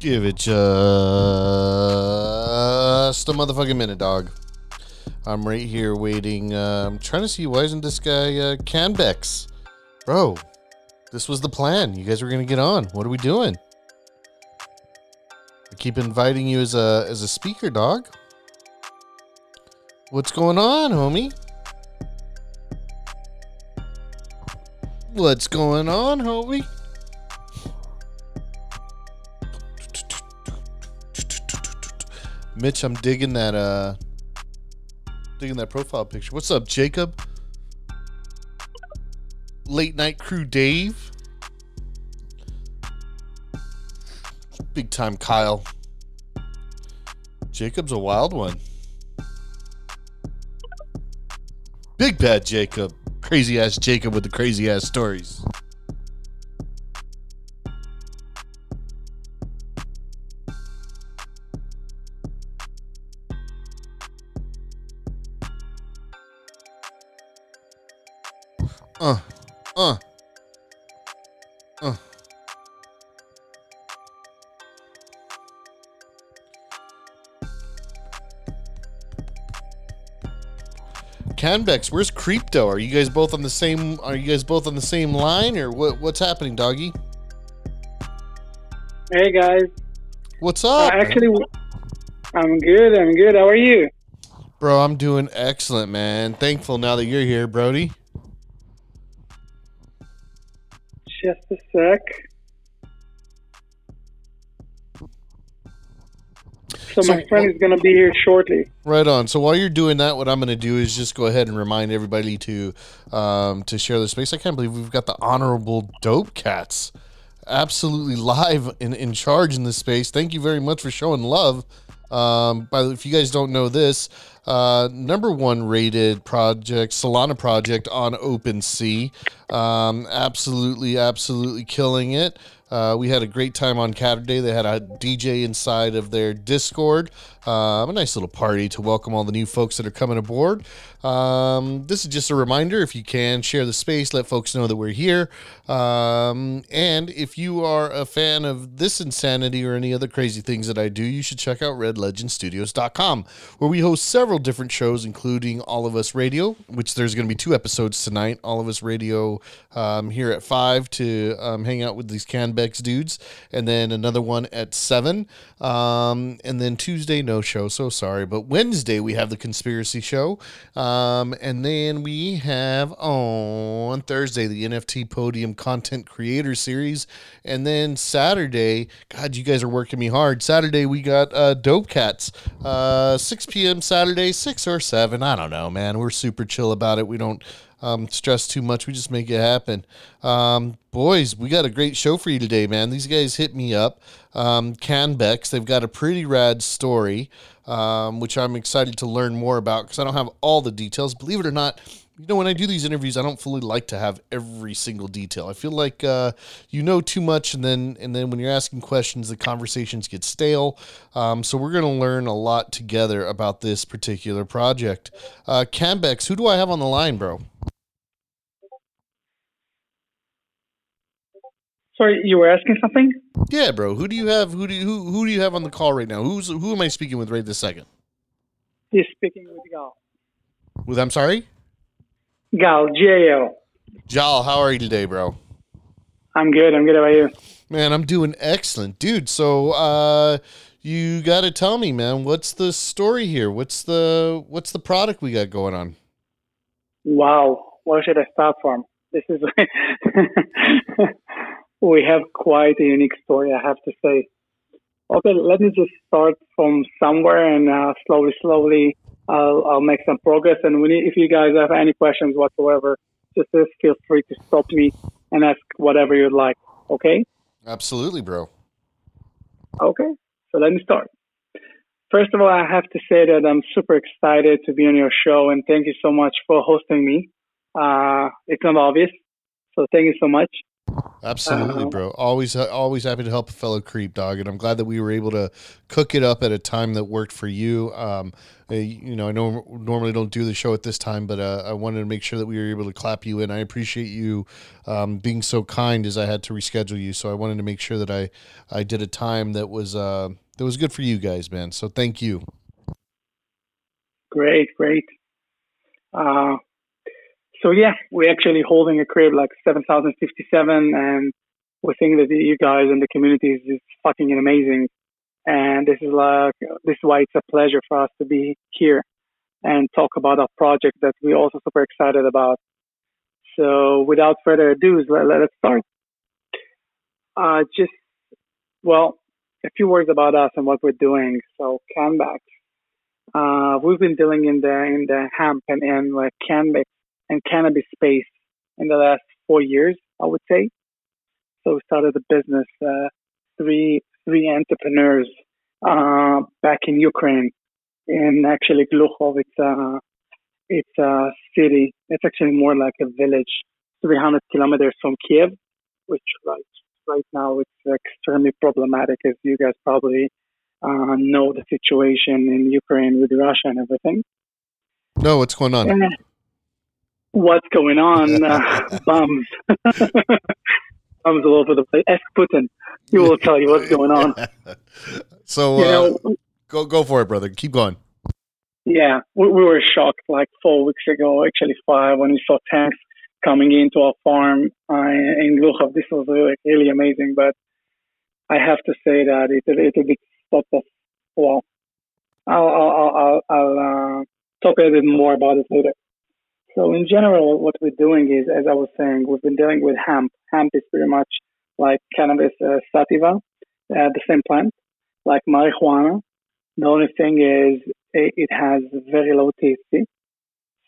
Give it just a motherfucking minute, dog. I'm right here waiting. Uh, I'm trying to see why isn't this guy uh, Canbex? Bro, this was the plan. You guys were gonna get on. What are we doing? I keep inviting you as a as a speaker, dog. What's going on, homie? What's going on, homie? Mitch, I'm digging that uh digging that profile picture. What's up, Jacob? Late night crew Dave. Big time Kyle. Jacob's a wild one. Big bad Jacob. Crazy ass Jacob with the crazy ass stories. Uh. Canbex, where's Creepto? Are you guys both on the same? Are you guys both on the same line, or what? What's happening, doggy? Hey guys. What's Uh, up, actually, I'm good. I'm good. How are you? bro? I'm doing excellent, man. Thankful now that you're here, Brody. Just a sec. So, So my friend is gonna be here shortly. Right on. So while you're doing that, what I'm going to do is just go ahead and remind everybody to um, to share the space. I can't believe we've got the honorable Dope Cats absolutely live in, in charge in this space. Thank you very much for showing love. Um, by the if you guys don't know this, uh, number one rated project, Solana project on OpenSea. Um, absolutely, absolutely killing it. Uh, we had a great time on Saturday. They had a DJ inside of their Discord. Um, a nice little party to welcome all the new folks that are coming aboard. Um, this is just a reminder if you can share the space, let folks know that we're here. Um, and if you are a fan of this insanity or any other crazy things that I do, you should check out redlegendstudios.com, where we host several different shows, including All of Us Radio, which there's going to be two episodes tonight. All of Us Radio um, here at 5 to um, hang out with these Canbex dudes, and then another one at 7. Um, and then Tuesday, no show, so sorry. But Wednesday, we have the Conspiracy Show. Um, and then we have on Thursday, the NFT Podium Content Creator Series. And then Saturday, God, you guys are working me hard. Saturday, we got uh, Dope Cats. Uh, 6 p.m. Saturday, 6 or 7. I don't know, man. We're super chill about it. We don't um, stress too much. We just make it happen. Um, boys, we got a great show for you today, man. These guys hit me up. Um, Canbex, they've got a pretty rad story, um, which I'm excited to learn more about because I don't have all the details. Believe it or not, you know, when I do these interviews, I don't fully like to have every single detail. I feel like uh, you know too much, and then and then when you're asking questions, the conversations get stale. Um, so we're going to learn a lot together about this particular project. Uh, Canbex, who do I have on the line, bro? Sorry, you were asking something? Yeah, bro. Who do you have? Who do you, who who do you have on the call right now? Who's who am I speaking with right this second? He's speaking with Gal. With I'm sorry, Gal, G-A-L. Jal. How are you today, bro? I'm good. I'm good. How about you? Man, I'm doing excellent, dude. So, uh, you got to tell me, man, what's the story here? What's the what's the product we got going on? Wow. Where should I start from? This is. we have quite a unique story, I have to say. Okay, let me just start from somewhere and uh, slowly, slowly, I'll, I'll make some progress. And we need, if you guys have any questions whatsoever, just, just feel free to stop me and ask whatever you'd like. Okay? Absolutely, bro. Okay, so let me start. First of all, I have to say that I'm super excited to be on your show and thank you so much for hosting me. Uh, it's not obvious, so thank you so much. Absolutely, Uh-huh. bro. Always, uh, always happy to help a fellow creep dog, and I'm glad that we were able to cook it up at a time that worked for you. Um, uh, you know, I know normally don't do the show at this time, but uh, I wanted to make sure that we were able to clap you in. I appreciate you um, being so kind as I had to reschedule you, so I wanted to make sure that I I did a time that was uh, that was good for you guys, man. So thank you. Great, great. Uh, so yeah, we're actually holding a crib like 7057 and we think that you guys and the community is fucking amazing. And this is like, this is why it's a pleasure for us to be here and talk about our project that we're also super excited about. So without further ado, let, let's start. Uh, just, well, a few words about us and what we're doing. So Canbex, uh, we've been dealing in the in the hemp and, and like cannabis and cannabis space in the last four years, I would say. So we started a business, uh, three three entrepreneurs uh, back in Ukraine, in actually Gluchov. It's a it's a city. It's actually more like a village, 300 kilometers from Kiev, which right right now it's extremely problematic, as you guys probably uh, know the situation in Ukraine with Russia and everything. No, what's going on? And what's going on? Uh, bums. bums all over the place. Ask Putin. He will tell you what's going on. so You uh, know, go go for it, brother. Keep going. yeah, we, we were shocked like four weeks ago, actually five, when we saw tanks coming into our farm uh, in Luchav. This was really, really amazing, but I have to say that it a little bit stopped us. Well, I'll, I'll, I'll, I'll uh, talk a little bit more about it later. So in general, what we're doing is, as I was saying, we've been dealing with hemp. Hemp is pretty much like cannabis uh, sativa, uh, the same plant, like marijuana. The only thing is it, it has very low THC,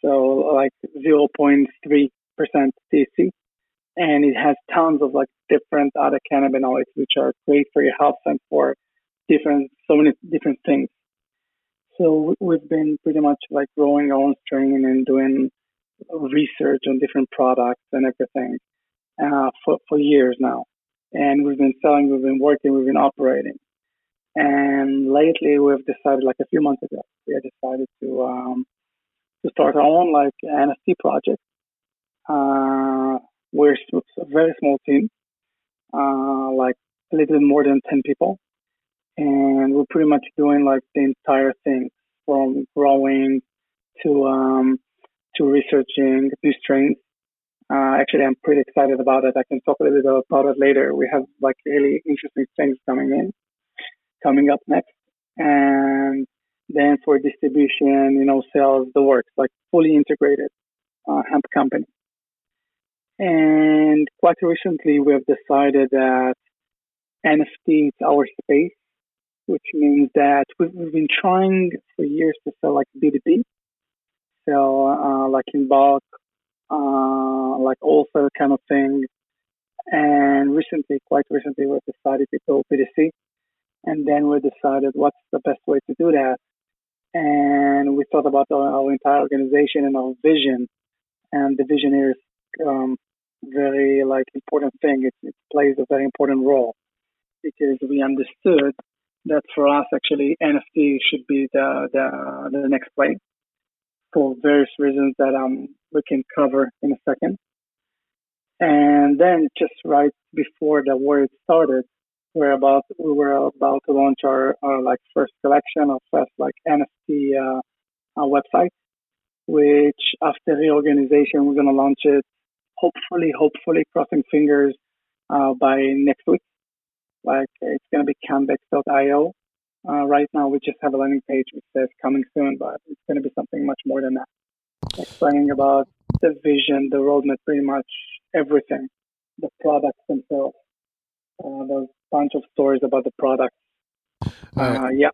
so like 0.3% THC, and it has tons of like different other cannabinoids which are great for your health and for different so many different things. So we've been pretty much like growing our own strain and doing research on different products and everything uh, for for years now. And we've been selling, we've been working, we've been operating. And lately, we've decided, like a few months ago, we decided to um, to start our own like NFT project. Uh, we're a very small team, uh, like a little bit more than ten people, and we're pretty much doing like the entire thing from growing to um, to researching new strains. Uh, actually, I'm pretty excited about it. I can talk a little bit about it later. We have like really interesting things coming in, coming up next, and then for distribution, you know, sales, the works, like fully integrated uh, hemp company. And quite recently, we have decided that NFT is our space, which means that we've, we've been trying for years to sell like B2B, sell uh, like in bulk, uh, like also kind of thing. And recently, quite recently, we decided to go B2C. And then we decided what's the best way to do that. And we thought about our, our entire organization and our vision. And the vision is um, very like important thing. It, it plays a very important role because we understood that for us, actually, NFT should be the the, the next play for various reasons that um we can cover in a second. And then just right before the war started, we're about we were about to launch our, our like first collection of first like NFT uh, uh, website, which after reorganization we're gonna launch it. Hopefully, hopefully, crossing fingers uh, by next week. Like it's gonna be canbex.io. Uh, right now, we just have a landing page which says coming soon, but it's going to be something much more than that. Explaining about the vision, the roadmap, pretty much everything, the products themselves. Uh, there's a bunch of stories about the products. Uh, yeah.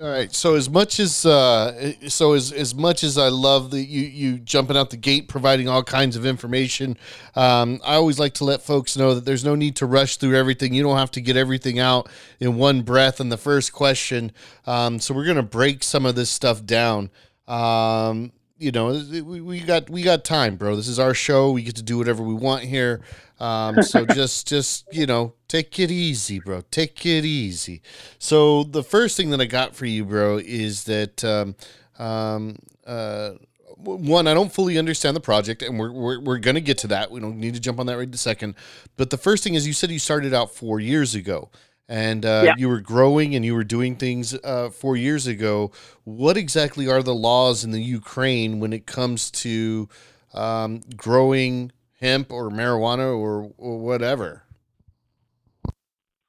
All right. So as much as uh, so as as much as I love the you you jumping out the gate, providing all kinds of information, um, I always like to let folks know that there's no need to rush through everything. You don't have to get everything out in one breath in the first question. Um, so we're gonna break some of this stuff down. Um, you know, we, we got we got time, bro. This is our show. We get to do whatever we want here. Um, so just just you know, take it easy, bro. Take it easy. So the first thing that I got for you, bro, is that um, um, uh, one, I don't fully understand the project, and we're we're, we're gonna get to that. We don't need to jump on that right in a second. But the first thing is, you said you started out four years ago and uh, yeah. you were growing and you were doing things uh, four years ago. What exactly are the laws in the Ukraine when it comes to um, growing hemp or marijuana or, or whatever?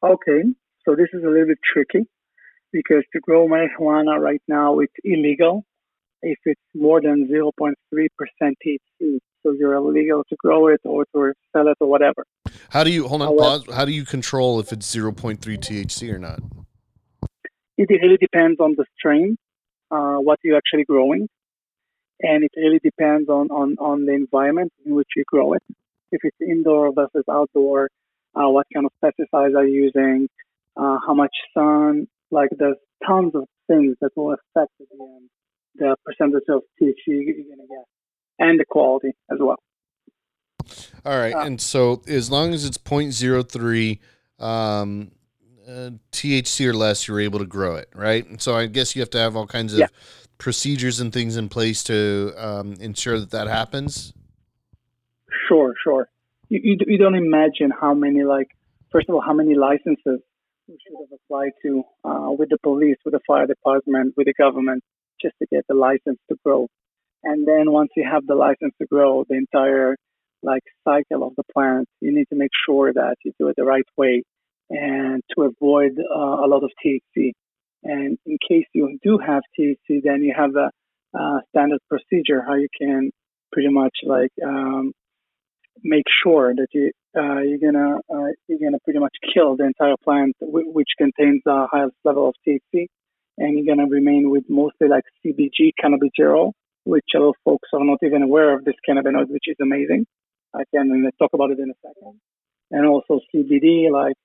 Okay, so this is a little bit tricky because to grow marijuana right now it's illegal if it's more than 0.3% THC. So you're illegal to grow it or to sell it or whatever. How do you hold on? Pause. How do you control if it's 0.3 THC or not? It really depends on the strain, uh, what you're actually growing, and it really depends on, on, on the environment in which you grow it. If it's indoor versus outdoor, uh, what kind of pesticides are you using, uh, how much sun, like there's tons of things that will affect the, the percentage of THC you're going to get and the quality as well. All right, uh, and so as long as it's 0.03 um, uh, THC or less, you're able to grow it, right? And so I guess you have to have all kinds of yeah. procedures and things in place to um, ensure that that happens. Sure, sure. You, you, you don't imagine how many like first of all how many licenses we should have applied to uh, with the police, with the fire department, with the government, just to get the license to grow. And then once you have the license to grow, the entire like cycle of the plant, you need to make sure that you do it the right way and to avoid uh, a lot of THC. And in case you do have THC, then you have a uh, standard procedure how you can pretty much like um, make sure that you uh, you're gonna uh, you're gonna pretty much kill the entire plant, w- which contains the highest level of THC, and you're gonna remain with mostly like CBG cannabigerol, which a lot of folks are not even aware of this cannabinoid, which is amazing. I can talk about it in a second. And also CBD, like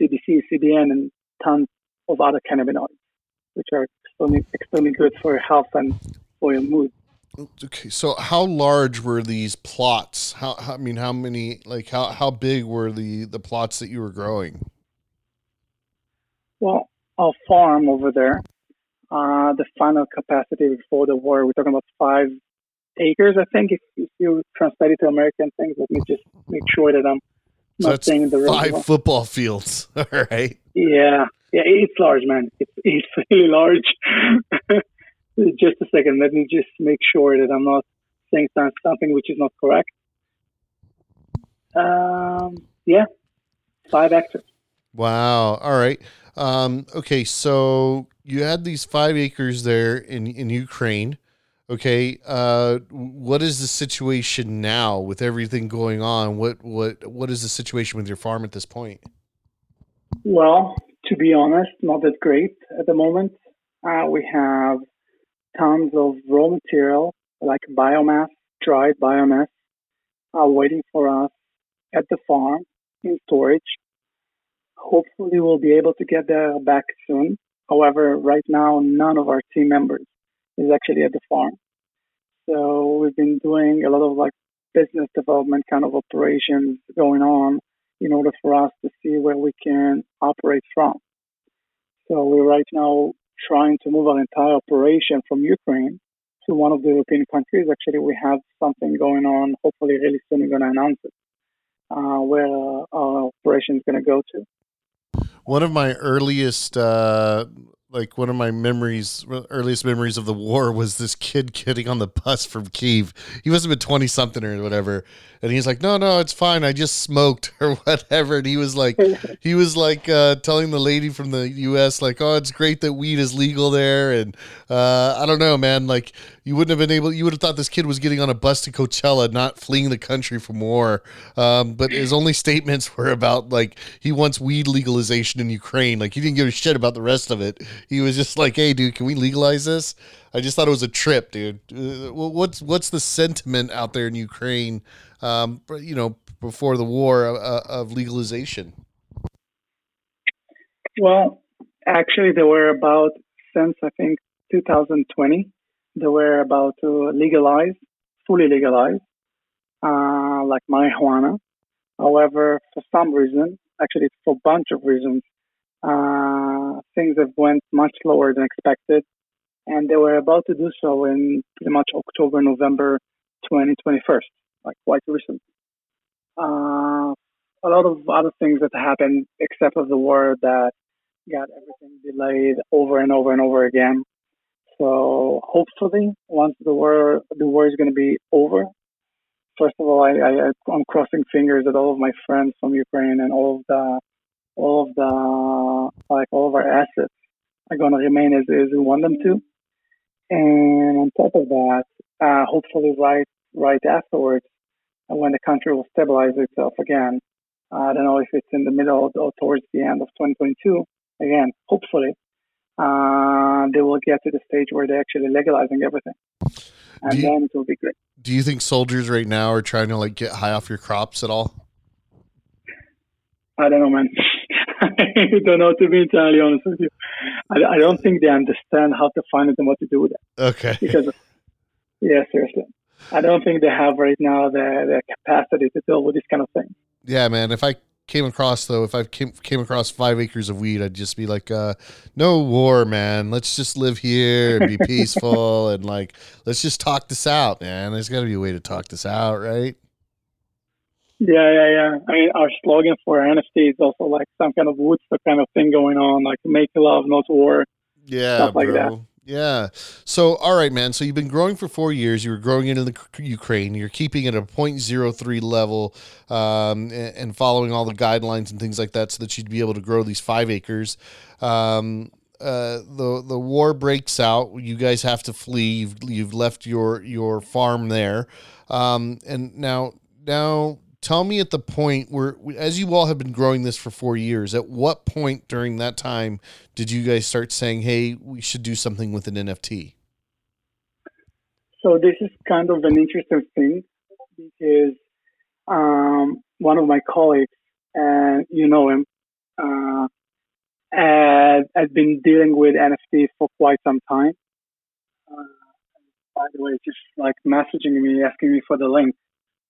CBC, CBN, and tons of other cannabinoids, which are extremely, extremely good for your health and for your mood. Okay, so how large were these plots? How, how I mean, how many? Like, how how big were the the plots that you were growing? Well, our farm over there uh, the final capacity before the war, we're talking about five acres, I think. If, if you translate it to American things, let me just make sure that I'm so not saying the five football fields. All right. Yeah, yeah, it's large, man. It's it's really large. just a second. Let me just make sure that I'm not saying something which is not correct. Um, yeah, five hectares. Wow. All right. Um, okay, so you had these five acres there in in Ukraine. Okay, uh, what is the situation now with everything going on? What what what is the situation with your farm at this point? Well, to be honest, not that great at the moment. Uh, we have tons of raw material like biomass, dried biomass, uh, waiting for us at the farm in storage. Hopefully, we'll be able to get there back soon. However, right now, none of our team members is actually at the farm. So we've been doing a lot of like business development kind of operations going on in order for us to see where we can operate from. So we're right now trying to move our entire operation from Ukraine to one of the European countries. Actually, we have something going on. Hopefully, really soon we're going to announce it, uh, where our operation is going to go to one of my earliest uh, like one of my memories, earliest memories of the war was this kid getting on the bus from Kiev. He must have been 20 something or whatever. And he's like, no, no, it's fine. I just smoked or whatever. And he was like, he was like uh, telling the lady from the U.S. like, oh, it's great that weed is legal there. And uh, I don't know, man. Like you wouldn't have been able, you would have thought this kid was getting on a bus to Coachella, not fleeing the country from war. Um, but his only statements were about like he wants weed legalization in Ukraine. Like he didn't give a shit about the rest of it he was just like, "Hey, dude, can we legalize this?" I just thought it was a trip, dude. Uh, what's what's the sentiment out there in Ukraine? Um, you know, before the war uh, of legalization. Well, actually, there were about since I think 2020, they were about to legalize, fully legalize, uh, like marijuana. However, for some reason, actually for a bunch of reasons, uh, things have went much slower than expected, and they were about to do so in pretty much October, November 2021, like quite recently. Uh, a lot of other things that happened, except of the war that got everything delayed over and over and over again. So hopefully, once the war the war is going to be over, first of all, I, I I'm crossing fingers that all of my friends from Ukraine and all of the all of the like all of our assets are going to remain as as we want them to. And on top of that, uh, hopefully, right right afterwards, when the country will stabilize itself again, I don't know if it's in the middle or towards the end of 2022. Again, hopefully, uh, they will get to the stage where they're actually legalizing everything, and you, then it will be great. Do you think soldiers right now are trying to like get high off your crops at all? I don't know, man. I don't know to be entirely honest with you. I, I, don't think they understand how to find it and what to do with it. Okay. Because, yeah, seriously, I don't think they have right now the, the capacity to deal with this kind of thing. Yeah, man. If I came across though, if I came came across five acres of weed, I'd just be like, uh, "No war, man. Let's just live here and be peaceful and like let's just talk this out, man. There's got to be a way to talk this out, right?" Yeah, yeah, yeah. I mean, our slogan for NFT is also like some kind of Woodstock kind of thing going on, like "Make love, not war." Yeah, stuff like bro. that. Yeah. So, all right, man. So you've been growing for four years. You were growing into the Ukraine. You're keeping it at a 0.03 level um, and, and, following all the guidelines and things like that so that you'd be able to grow these five acres. Um, uh, the the war breaks out. You guys have to flee. You've you've left your your farm there, um, and now now tell me at the point where as you all have been growing this for four years at what point during that time did you guys start saying hey we should do something with an nft so this is kind of an interesting thing because um, one of my colleagues and you know him uh, been dealing with nfts for quite some time. Uh, by the way just like messaging me asking me for the link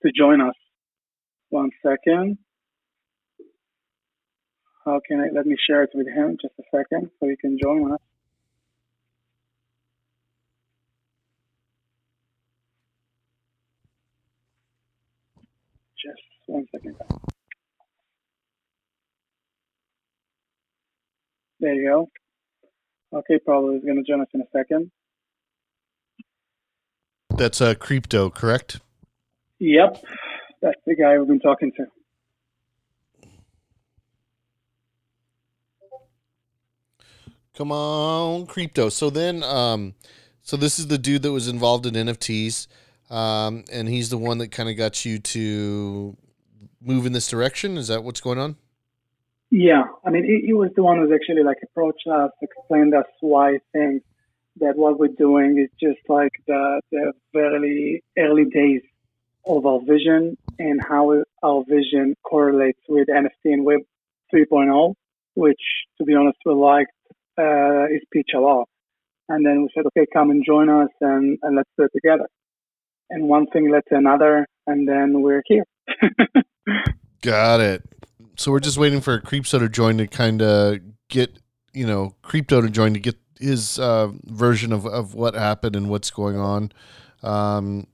to join us one second. How can I, let me share it with him just a second so he can join us. Just one second. There you go. Okay, probably is going to join us in a second. That's a uh, crypto, correct? Yep. That's the guy we've been talking to. Come on, crypto. So then, um, so this is the dude that was involved in NFTs, um, and he's the one that kind of got you to move in this direction. Is that what's going on? Yeah, I mean, he, he was the one who's actually like approached us, explained us why things that what we're doing is just like the the very early days of our vision and how our vision correlates with NFT and Web 3.0, which, to be honest, we liked uh, his pitch a lot. And then we said, okay, come and join us and, and let's do it together. And one thing led to another, and then we're here. Got it. So we're just waiting for Creepto to join to kind of get, you know, Creepto to join to get his uh, version of, of what happened and what's going on. Um,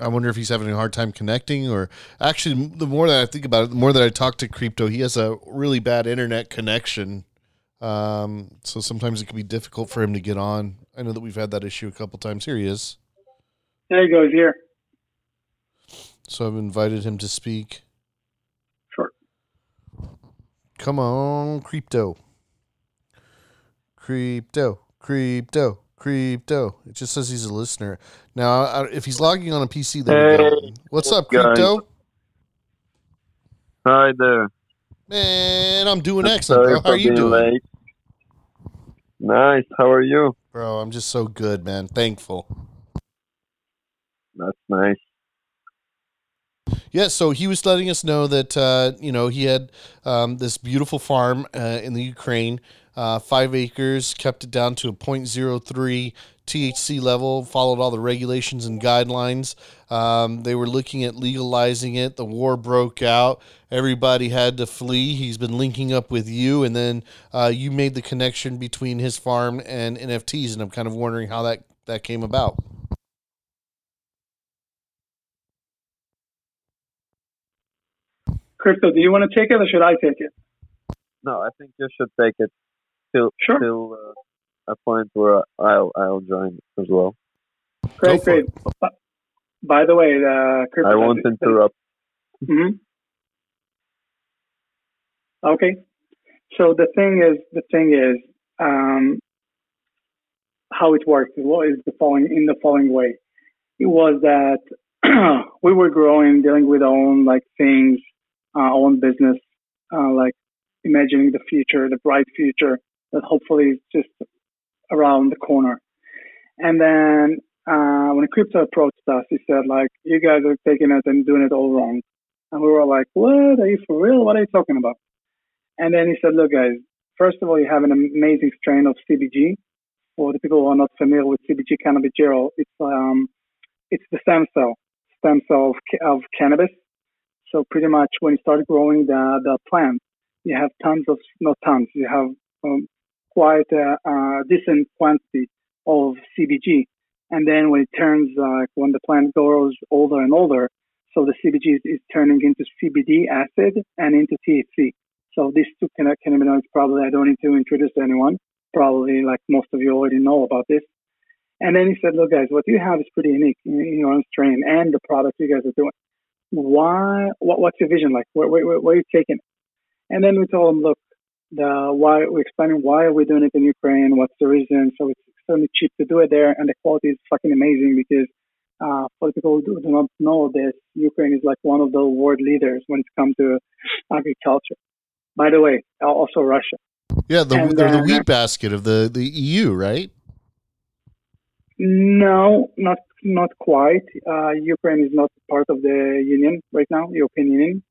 I wonder if he's having a hard time connecting, or actually, the more that I think about it, the more that I talk to Crypto, he has a really bad internet connection. Um, so sometimes it can be difficult for him to get on. I know that we've had that issue a couple times. Here he is. There he goes. Here. So I've invited him to speak. Sure. Come on, Crypto. Crypto. Crypto. Crypto. It just says he's a listener. Now, if he's logging on a PC, there hey. What's up, Crypto? Hi there. Man, I'm doing I'm excellent, bro. How are you doing? Late. Nice. How are you? Bro, I'm just so good, man. Thankful. That's nice. Yeah, so he was letting us know that uh, you know he had um, this beautiful farm uh, in the Ukraine, uh, five acres, kept it down to a 0.03 THC level, followed all the regulations and guidelines. Um, they were looking at legalizing it. The war broke out. Everybody had to flee. He's been linking up with you, and then uh, you made the connection between his farm and NFTs. And I'm kind of wondering how that that came about. Crypto, do you want to take it or should I take it? No, I think you should take it till Sure. till uh, a point where I'll I'll join as well. Great, for great. Bu- By the way, uh, Crypto. I won't interrupt. hmm Okay. So the thing is, the thing is, um, how it works is what is the following in the following way. It was that we were growing, dealing with our own like things, our own business, uh, like imagining the future, the bright future that hopefully is just around the corner. And then uh, when crypto approached us, he said like, "You guys are taking it and doing it all wrong." And we were like, "What? Are you for real? What are you talking about?" And then he said, "Look, guys. First of all, you have an amazing strain of CBG. For the people who are not familiar with CBG cannabigerol, it's um, it's the stem cell, stem cell of, of cannabis. So pretty much when you start growing the the plant, you have tons of not tons, you have um, quite a, a decent quantity of CBG. And then when it turns, uh, when the plant grows older and older, so the CBG is, is turning into CBD acid and into THC. So these two canna- cannabinoids probably I don't need to introduce to anyone. Probably like most of you already know about this. And then he said, look guys, what you have is pretty unique in, your own strain and the product you guys are doing. Why, what, what's your vision like? Where, where, where are you taking it? And then we told him, look, the why we're explaining why are we doing it in Ukraine, what's the reason. So it's extremely cheap to do it there, and the quality is fucking amazing because uh, for people who do, not know this, Ukraine is like one of the world leaders when it comes to agriculture. By the way, also Russia. Yeah, the, And, they're the wheat basket of the, the EU, right? No, not not quite. Uh, Ukraine is not part of the union right now, European Union.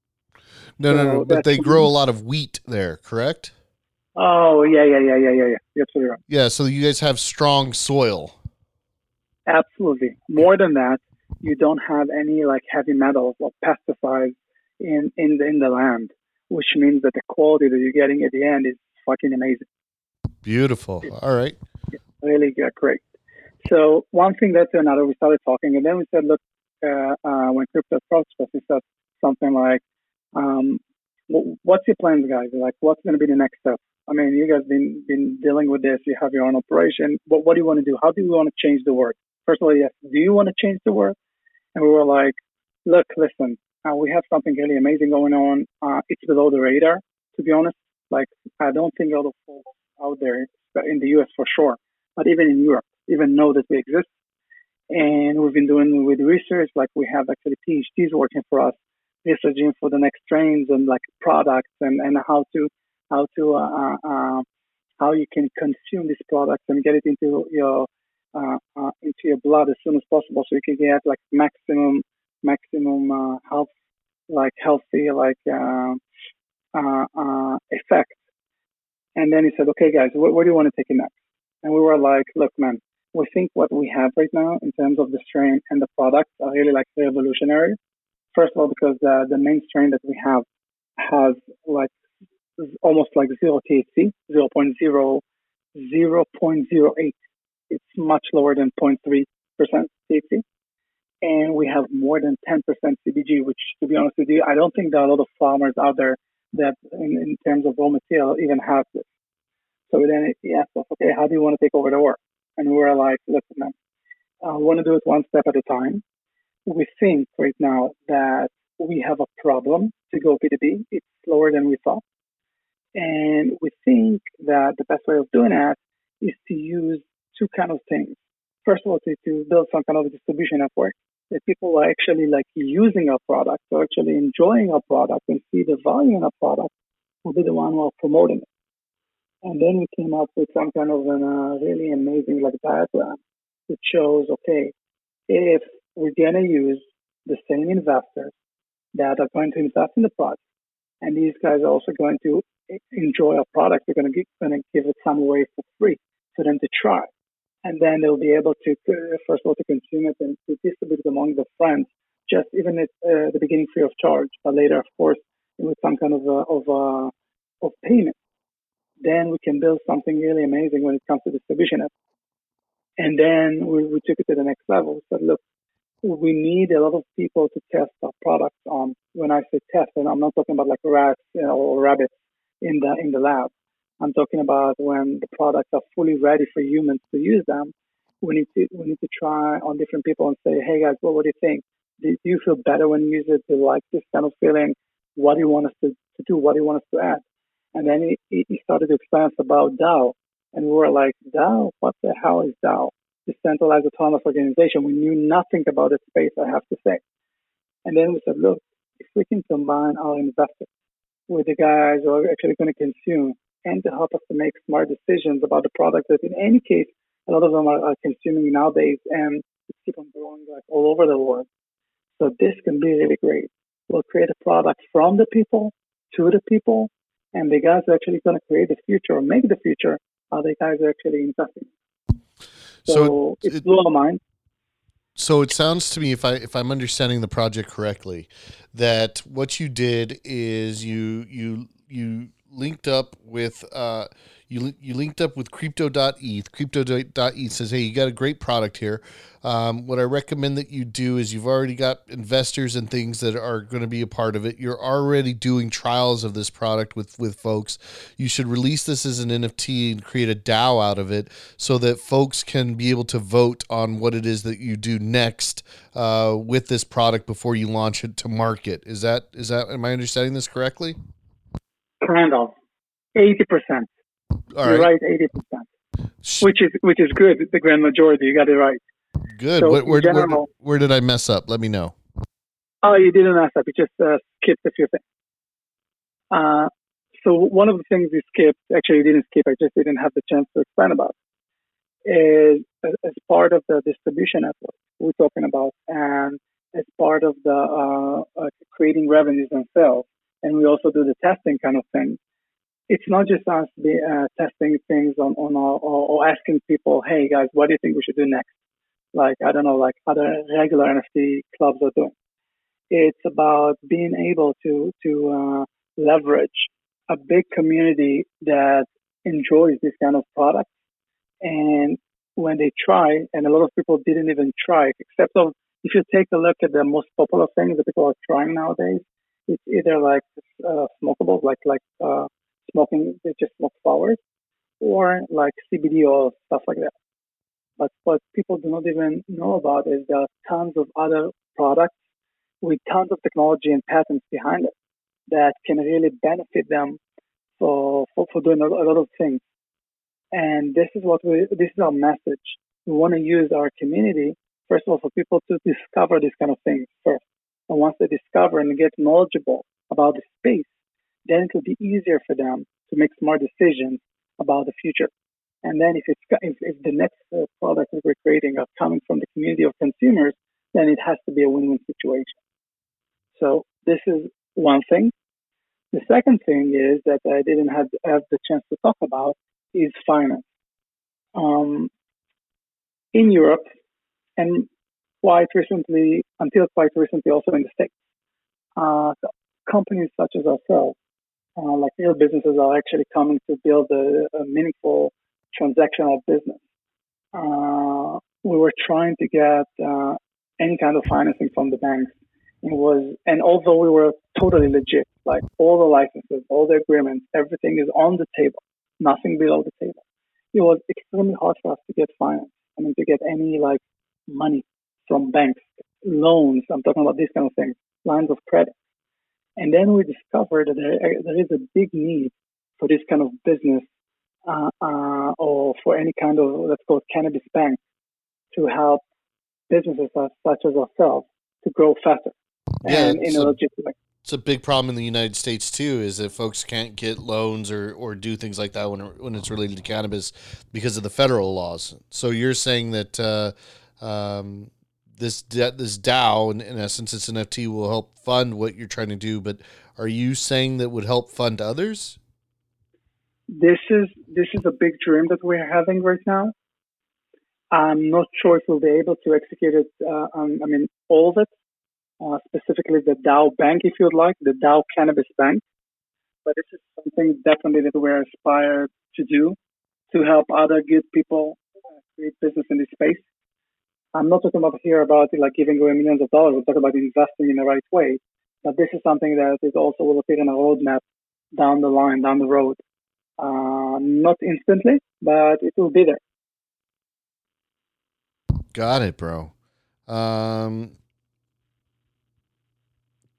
No, no, no. But they grow a lot of wheat there, correct? Oh yeah, yeah, yeah, yeah, yeah, yeah. You're absolutely right. Yeah, so you guys have strong soil. Absolutely. More than that, you don't have any like heavy metals or pesticides in in the, in the land, which means that the quality that you're getting at the end is fucking amazing. Beautiful. All right. really g- great. So one thing led to another. We started talking, and then we said, look, uh, uh, when crypto approached us, he said something like, um, "What's your plans, guys? Like, what's going to be the next step? I mean, you guys been been dealing with this. You have your own operation. What what do you want to do? How do you want to change the world? First of all, yes, do you want to change the world? And we were like, look, listen, uh, we have something really amazing going on. Uh, it's below the radar, to be honest. Like, I don't think a lot of folks out there, in the US for sure, but even in Europe, even know that we exist. And we've been doing with research, like we have actually PhDs working for us, researching for the next trends and like products and, and how to how to uh, uh, uh, how you can consume these products and get it into your uh, uh, into your blood as soon as possible, so you can get like maximum maximum uh, health like healthy like effect. And then he said, "Okay, guys, where, where do you want to take it next?" And we were like, "Look, man, we think what we have right now in terms of the strain and the products are really like revolutionary. First of all, because uh, the main strain that we have has like almost like zero THC, 0.0, 0.08. It's much lower than 0.3% THC. And we have more than 10% CBG, which to be honest with you, I don't think there are a lot of farmers out there that in, in terms of raw material even have this. So then he asked us, okay, how do you want to take over the work? And we were like, listen, man, I want to do it one step at a time. We think right now that we have a problem to go B2B. It's slower than we thought. And we think that the best way of doing that is to use two kind of things. First of all, to, to build some kind of distribution network that people are actually like using our product or actually enjoying our product and see the value in our product will be the one who are promoting it. And then we came up with some kind of a uh, really amazing like diagram that shows, okay, if we're gonna use the same investors that are going to invest in the product. And these guys are also going to enjoy our product. We're going to, going to give it some away for free for them to try. And then they'll be able to, first of all, to consume it and to distribute it among their friends, just even at uh, the beginning free of charge, but later, of course, with some kind of, uh, of, uh, of payment. Then we can build something really amazing when it comes to distribution. And then we, we took it to the next level. Said, look, we need a lot of people to test our products on. When I say test, and I'm not talking about like rats or rabbits in the in the lab. I'm talking about when the products are fully ready for humans to use them. We need to we need to try on different people and say, hey guys, well, what do you think? Do, you feel better when you use it? Do you like this kind of feeling? What do you want us to, to do? What do you want us to add? And then he, he started to explain us about DAO, and we were like, DAO? What the hell is DAO? Decentralized autonomous organization. We knew nothing about the space, I have to say. And then we said, look, if we can combine our investors with the guys who are actually going to consume and to help us to make smart decisions about the product that in any case, a lot of them are, are consuming nowadays and keep on growing like all over the world. So this can be really great. We'll create a product from the people to the people, and the guys are actually going to create the future or make the future are the guys are actually investing. So, so it, it blew our mind. So it sounds to me, if I if I'm understanding the project correctly, that what you did is you you you linked up with uh, you, you linked up with crypto.eth. Crypto.eth says, hey, you got a great product here. Um, what I recommend that you do is you've already got investors and things that are going to be a part of it. You're already doing trials of this product with, with folks. You should release this as an NFT and create a DAO out of it so that folks can be able to vote on what it is that you do next uh, with this product before you launch it to market. Is that, is that, am I understanding this correctly? Kind of. 80%. All You're right, eighty percent, which is which is good. The grand majority, you got it right. Good. So where, where, general, where, where, did I mess up? Let me know. Oh, you didn't mess up. You just uh, skipped a few things. Uh, so one of the things you skipped, actually, you didn't skip. I just didn't have the chance to explain about. Is as part of the distribution effort we're talking about, and as part of the uh, uh creating revenues and sales, and we also do the testing kind of thing it's not just us be, uh, testing things on, on our, or, or, asking people, hey guys, what do you think we should do next? Like, I don't know, like other regular NFT clubs are doing. It's about being able to, to uh, leverage a big community that enjoys this kind of product. And when they try, and a lot of people didn't even try, except of, if you take a look at the most popular things that people are trying nowadays, it's either like uh, smokables, like like uh, smoking, they just smoke flowers, or like CBD or stuff like that. But what people do not even know about is there are tons of other products with tons of technology and patents behind it that can really benefit them for, for, for doing a, lot of things. And this is what we, this is our message. We want to use our community, first of all, for people to discover this kind of things first. And once they discover and get knowledgeable about the space, then it will be easier for them to make smart decisions about the future. And then if it's if, if the next uh, product that we're creating are coming from the community of consumers, then it has to be a win-win situation. So this is one thing. The second thing is that I didn't have, have the chance to talk about is finance. Um, in Europe, and quite recently, until quite recently, also in the States, uh, companies such as ourselves uh, like real businesses are actually coming to build a, a meaningful transactional business. Uh, we were trying to get uh, any kind of financing from the banks. It was, and although we were totally legit, like all the licenses, all the agreements, everything is on the table, nothing below the table. It was extremely hard for us to get finance. I mean, to get any like money from banks, loans. I'm talking about these kind of things, lines of credit. And then we discovered that there, there is a big need for this kind of business uh, uh, or for any kind of, let's call it cannabis bank to help businesses such as ourselves to grow faster yeah, and in a, way. It's a big problem in the United States too, is that folks can't get loans or, or do things like that when when it's related to cannabis because of the federal laws. So you're saying that uh, um, this this DAO, in, in essence, this NFT will help fund what you're trying to do. But are you saying that would help fund others? This is this is a big dream that we're having right now. I'm not sure if we'll be able to execute it. Uh, on, I mean, all of it, uh, specifically the DAO Bank, if you'd like, the DAO Cannabis Bank. But this is something definitely that we're to do to help other good people uh, create business in this space. I'm not talking about here about like giving away millions of dollars. I'm talking about investing in the right way. But this is something that is also will appear in a roadmap down the line, down the road. Uh, not instantly, but it will be there. Got it, bro. Um,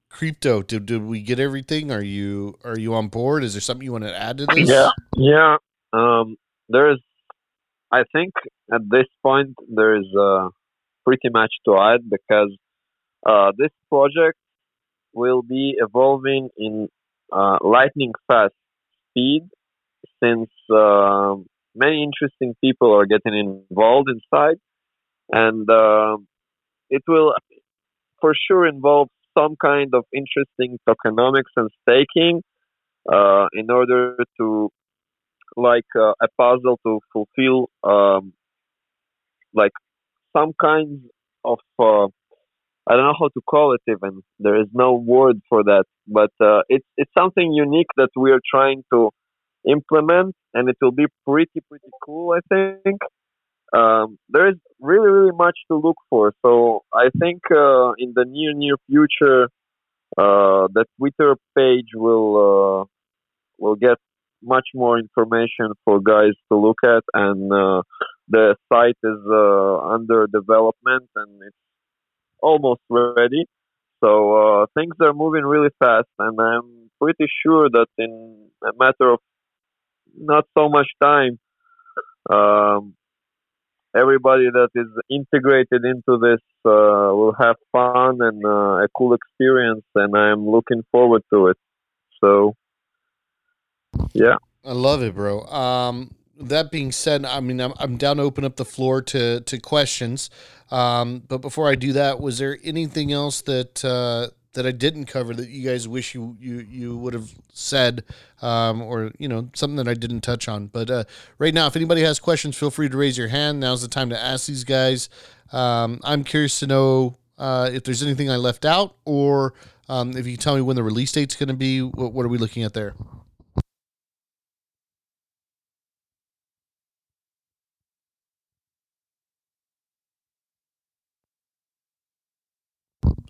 Crypto, did, did we get everything? Are you are you on board? Is there something you want to add to this? Yeah, yeah. Um, there is. I think at this point there is uh, pretty much to add because uh, this project will be evolving in uh, lightning fast speed since uh, many interesting people are getting involved inside. And uh, it will for sure involve some kind of interesting tokenomics and staking uh, in order to like uh, a puzzle to fulfill um, like some kinds of uh, I don't know how to call it even. There is no word for that, but uh, it's it's something unique that we are trying to implement, and it will be pretty pretty cool. I think um, there is really really much to look for. So I think uh, in the near near future, uh, the Twitter page will uh, will get much more information for guys to look at, and uh, the site is uh, under development and it's almost ready. So uh, things are moving really fast, and I'm pretty sure that in a matter of not so much time, um, everybody that is integrated into this uh, will have fun and uh, a cool experience, and I'm looking forward to it. So, yeah, I love it, bro. Um, that being said, I mean, I'm, I'm down to open up the floor to to questions. Um, but before I do that, was there anything else that uh, that I didn't cover that you guys wish you you, you would have said, um, or you know something that I didn't touch on? But uh, right now, if anybody has questions, feel free to raise your hand. Now's the time to ask these guys. Um, I'm curious to know uh, if there's anything I left out, or um, if you can tell me when the release date's going to be. What, what are we looking at there?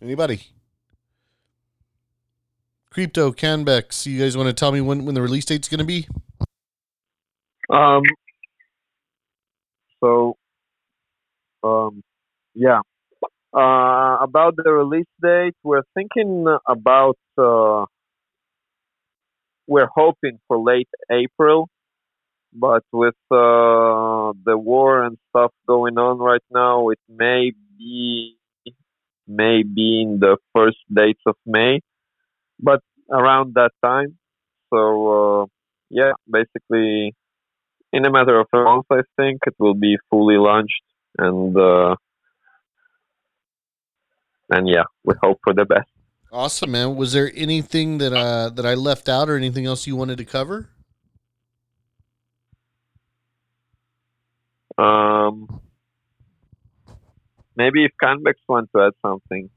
Anybody? Crypto, Canbex, you guys want to tell me when, when the release date's going to be? Um. So, um, yeah. Uh, about the release date, we're thinking about. Uh, we're hoping for late April, but with uh, the war and stuff going on right now, it may be maybe in the first dates of May, but around that time. So uh, yeah, basically, in a matter of a month, I think it will be fully launched, and uh, and yeah, we hope for the best. Awesome, man. Was there anything that uh, that I left out, or anything else you wanted to cover? Um, maybe if Canbex wants to add something.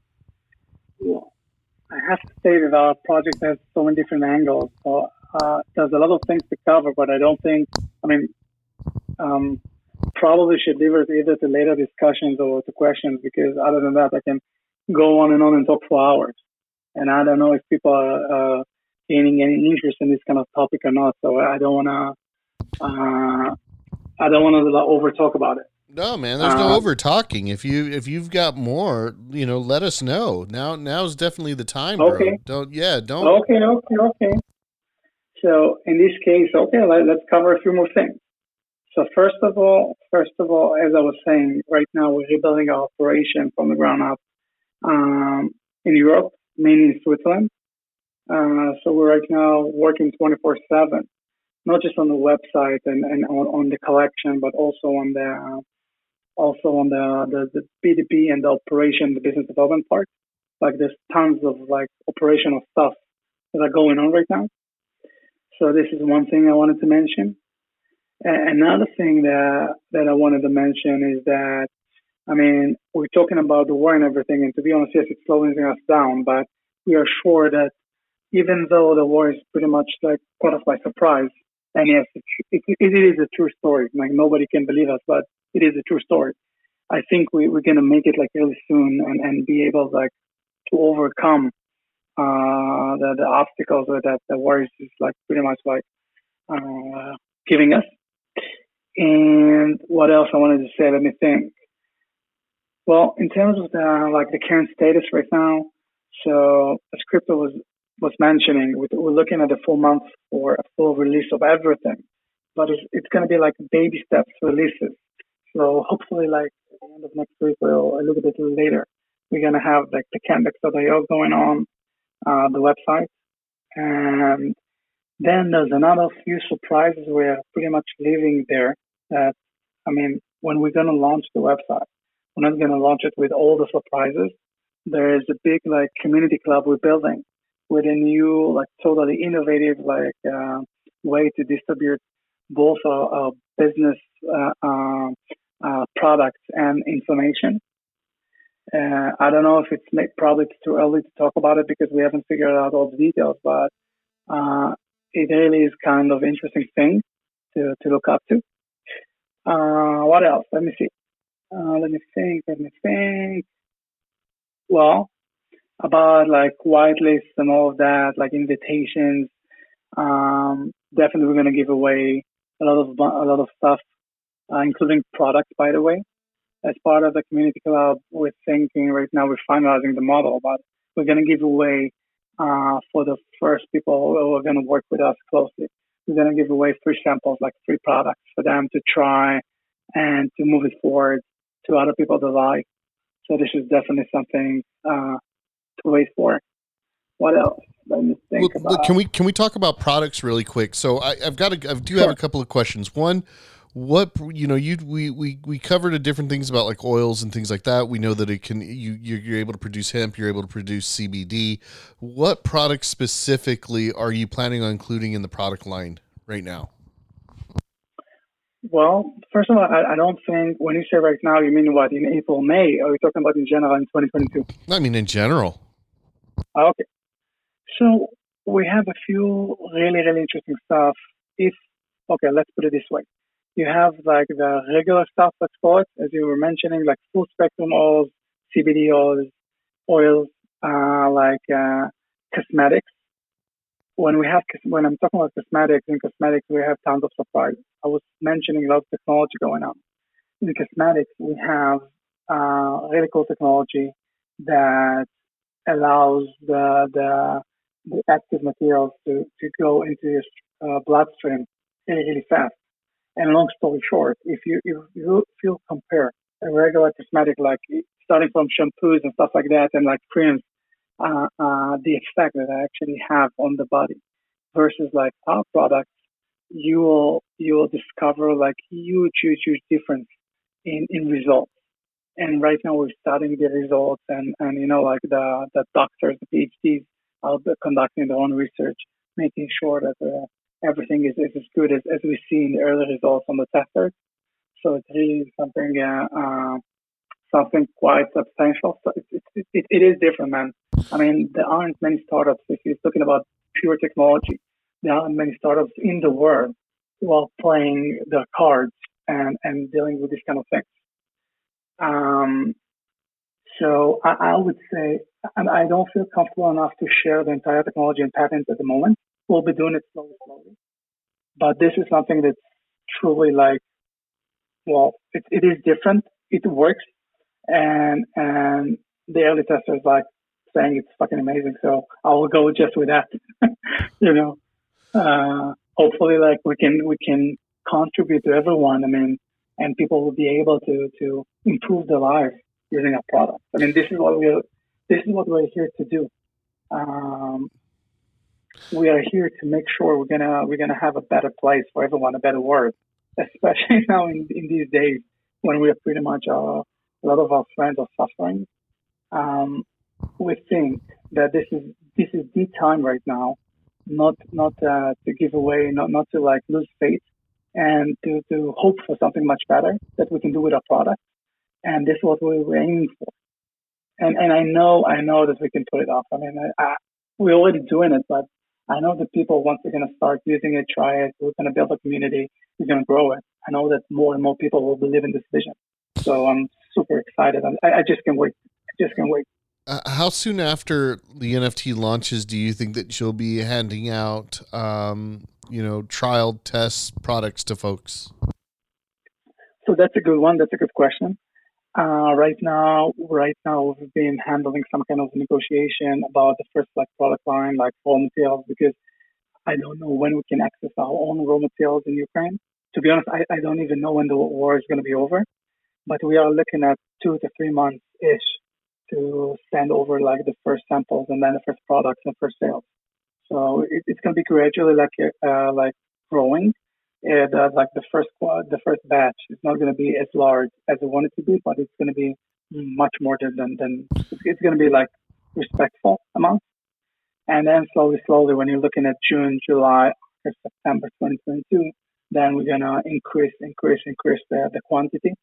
I have to say that our project has so many different angles. So uh, there's a lot of things to cover, but I don't think, I mean, um, probably should leave it either to later discussions or to questions because other than that, I can go on and on and talk for hours. And I don't know if people are uh, gaining any interest in this kind of topic or not. So I don't want to, uh, I don't want to over talk about it. No, man, there's no uh, over talking. If you if you've got more, you know, let us know. Now now's definitely the time, bro. Okay. Don't yeah, don't Okay, okay, okay. So in this case, okay, let, let's cover a few more things. So first of all, first of all, as I was saying, right now we're rebuilding our operation from the ground up um, in Europe, mainly in Switzerland. Uh, so we're right now working 24/7, not just on the website and, and on, on the collection, but also on the also on the, the, the B2B and the operation, the business development part. Like there's tons of like operational stuff that are going on right now. So this is one thing I wanted to mention. And another thing that that I wanted to mention is that I mean we're talking about the war and everything, and to be honest, yes, it's slowing us down, but we are sure that even though the war is pretty much like caught us by surprise, and yes, it, it, it is a true story. Like nobody can believe us, but it is a true story. I think we, we're gonna make it like really soon and, and be able like to overcome uh, the, the obstacles that the war is like pretty much like uh, giving us. And what else I wanted to say? Let me think. Well, in terms of the like the current status right now, so as crypto was was mentioning, we're looking at a full month for a full release of everything, but it's, it's going to be like baby steps releases. So hopefully, like at the end of next week or a little bit later, we're to have like the Canbex.io going on uh, the website, and then there's another few surprises we're pretty much leaving there. That I mean, when we're to launch the website, we're not to launch it with all the surprises. There is a big like community club we're building with a new, like totally innovative, like uh, way to distribute both our, our business uh, uh, uh, products and information. Uh, I don't know if it's probably too early to talk about it because we haven't figured out all the details, but uh, it really is kind of interesting thing to, to look up to. what else? Let me see. let me think. Let me think. Well, about like whitelists and all of that, like invitations. Um, definitely, we're going to give away a lot of a lot of stuff, uh, including products, by the way. As part of the community club, we're thinking right now we're finalizing the model, but we're going to give away uh, for the first people who are going to work with us closely. We're going to give away free samples, like free products for them to try and to move it forward to other people that like. So this is definitely something uh, to wait for. What else? Let me think well, about. Can we can we talk about products really quick? So I, have got a, I do sure. have a couple of questions. One, what you know you we we we covered a different things about like oils and things like that we know that it can you you're able to produce hemp you're able to produce cbd what products specifically are you planning on including in the product line right now well first of all i, I don't think when you say right now you mean what in april may Or are you talking about in general in 2022 i mean in general ah, Okay. So we have a few really, really interesting stuff. If, okay, let's put it this way. You have like the regular stuff, call it, as you were mentioning, like full spectrum oils, CBD oils, oils, uh, like uh, cosmetics. When we have, when I'm talking about cosmetics, in cosmetics, we have tons of surprises. I was mentioning a lot of technology going on. In cosmetics, we have uh, really cool technology that allows the, the, the active materials to, to go into your uh, bloodstream really, really fast. And long story short, if you if you, compare a regular cosmetic like starting from shampoos and stuff like that and like creams, uh, uh, the effect that I actually have on the body versus like our products, you will you will discover like huge huge huge difference in in results. And right now we're studying the results and, and you know like the, the doctors the phds are conducting their own research making sure that uh, everything is, is as good as, as we see in the early results on the testers so it's really something uh, uh, something quite substantial. So it, it, it, it is different man. I mean there aren't many startups if you're talking about pure technology there aren't many startups in the world who are playing their cards and, and dealing with this kind of things. Um, so I, I, would say and I don't feel comfortable enough to share the entire technology and patents at the moment. We'll be doing it slowly, slowly. But this is something that's truly like, well, it, it is different. It works, and and the early testers like saying it's fucking amazing. So I will go just with that. you know, uh, hopefully, like we can we can contribute to everyone. I mean, and people will be able to to improve their lives using our product. I mean, this is what we're this is what we're here to do. Um, we are here to make sure we're gonna we're gonna have a better place for everyone, a better world, especially now in, in these days when we are pretty much uh, a lot of our friends are suffering. Um, we think that this is this is the time right now, not not uh, to give away, not not to like lose faith, and to to hope for something much better that we can do with our product. And this is what we we're aiming for. And and I know I know that we can put it off. I mean, I, I, we're already doing it, but I know that people once they're going to start using it, try it, we're going to build a community, we're going to grow it. I know that more and more people will believe in this vision. So I'm super excited. I, I just can't wait. I just can't wait. Uh, how soon after the NFT launches do you think that you'll be handing out, um, you know, trial test products to folks? So that's a good one. That's a good question. Uh, right now, right now we've been handling some kind of negotiation about the first like product line, like raw materials, because I don't know when we can access our own raw materials in Ukraine. To be honest, I, I don't even know when the war is going to be over, but we are looking at two to three months ish to send over like the first samples and then the first products and first sales. So it, it's going to be gradually like uh, like growing uh, like the first quad, the first batch is not going to be as large as I want it to be, but it's going to be much more than than it's going to be like respectful amount. And then slowly, slowly, when you're looking at June, July, or September 2022, then we're gonna increase, increase, increase the, the quantity.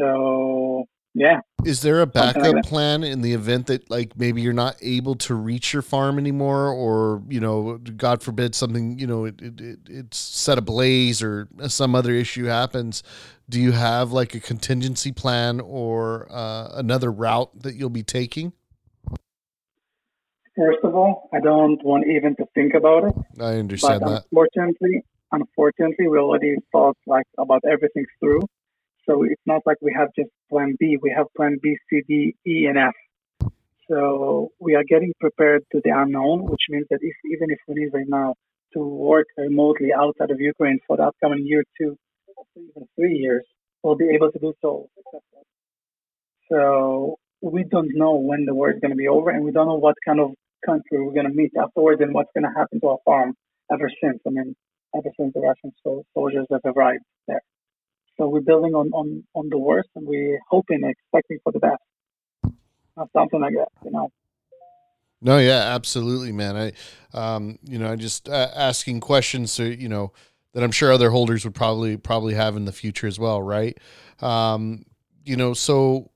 So yeah. Is there a backup like plan in the event that like maybe you're not able to reach your farm anymore or, you know, God forbid something, you know, it, it, it it's set ablaze or some other issue happens. Do you have like a contingency plan or uh, another route that you'll be taking? First of all, I don't want even to think about it. I understand but that. Unfortunately, unfortunately, we already thought like about everything through. So it's not like we have just plan B. We have plan B, C, D, E, and F. So we are getting prepared to the unknown, which means that if, even if we need right now to work remotely outside of Ukraine for the upcoming year, two, even three years, we'll be able to do so. So we don't know when the war is going to be over, and we don't know what kind of country we're going to meet afterwards and what's going to happen to our farm ever since. I mean, ever since the Russian soldiers have arrived there. So we're building on, on, on the worst and we're hoping, expecting for the best. something like that, you know. No, yeah, absolutely, man. I, um, you know, I just uh, asking questions, so you know that I'm sure other holders would probably probably have in the future as well, right? Um, you know, so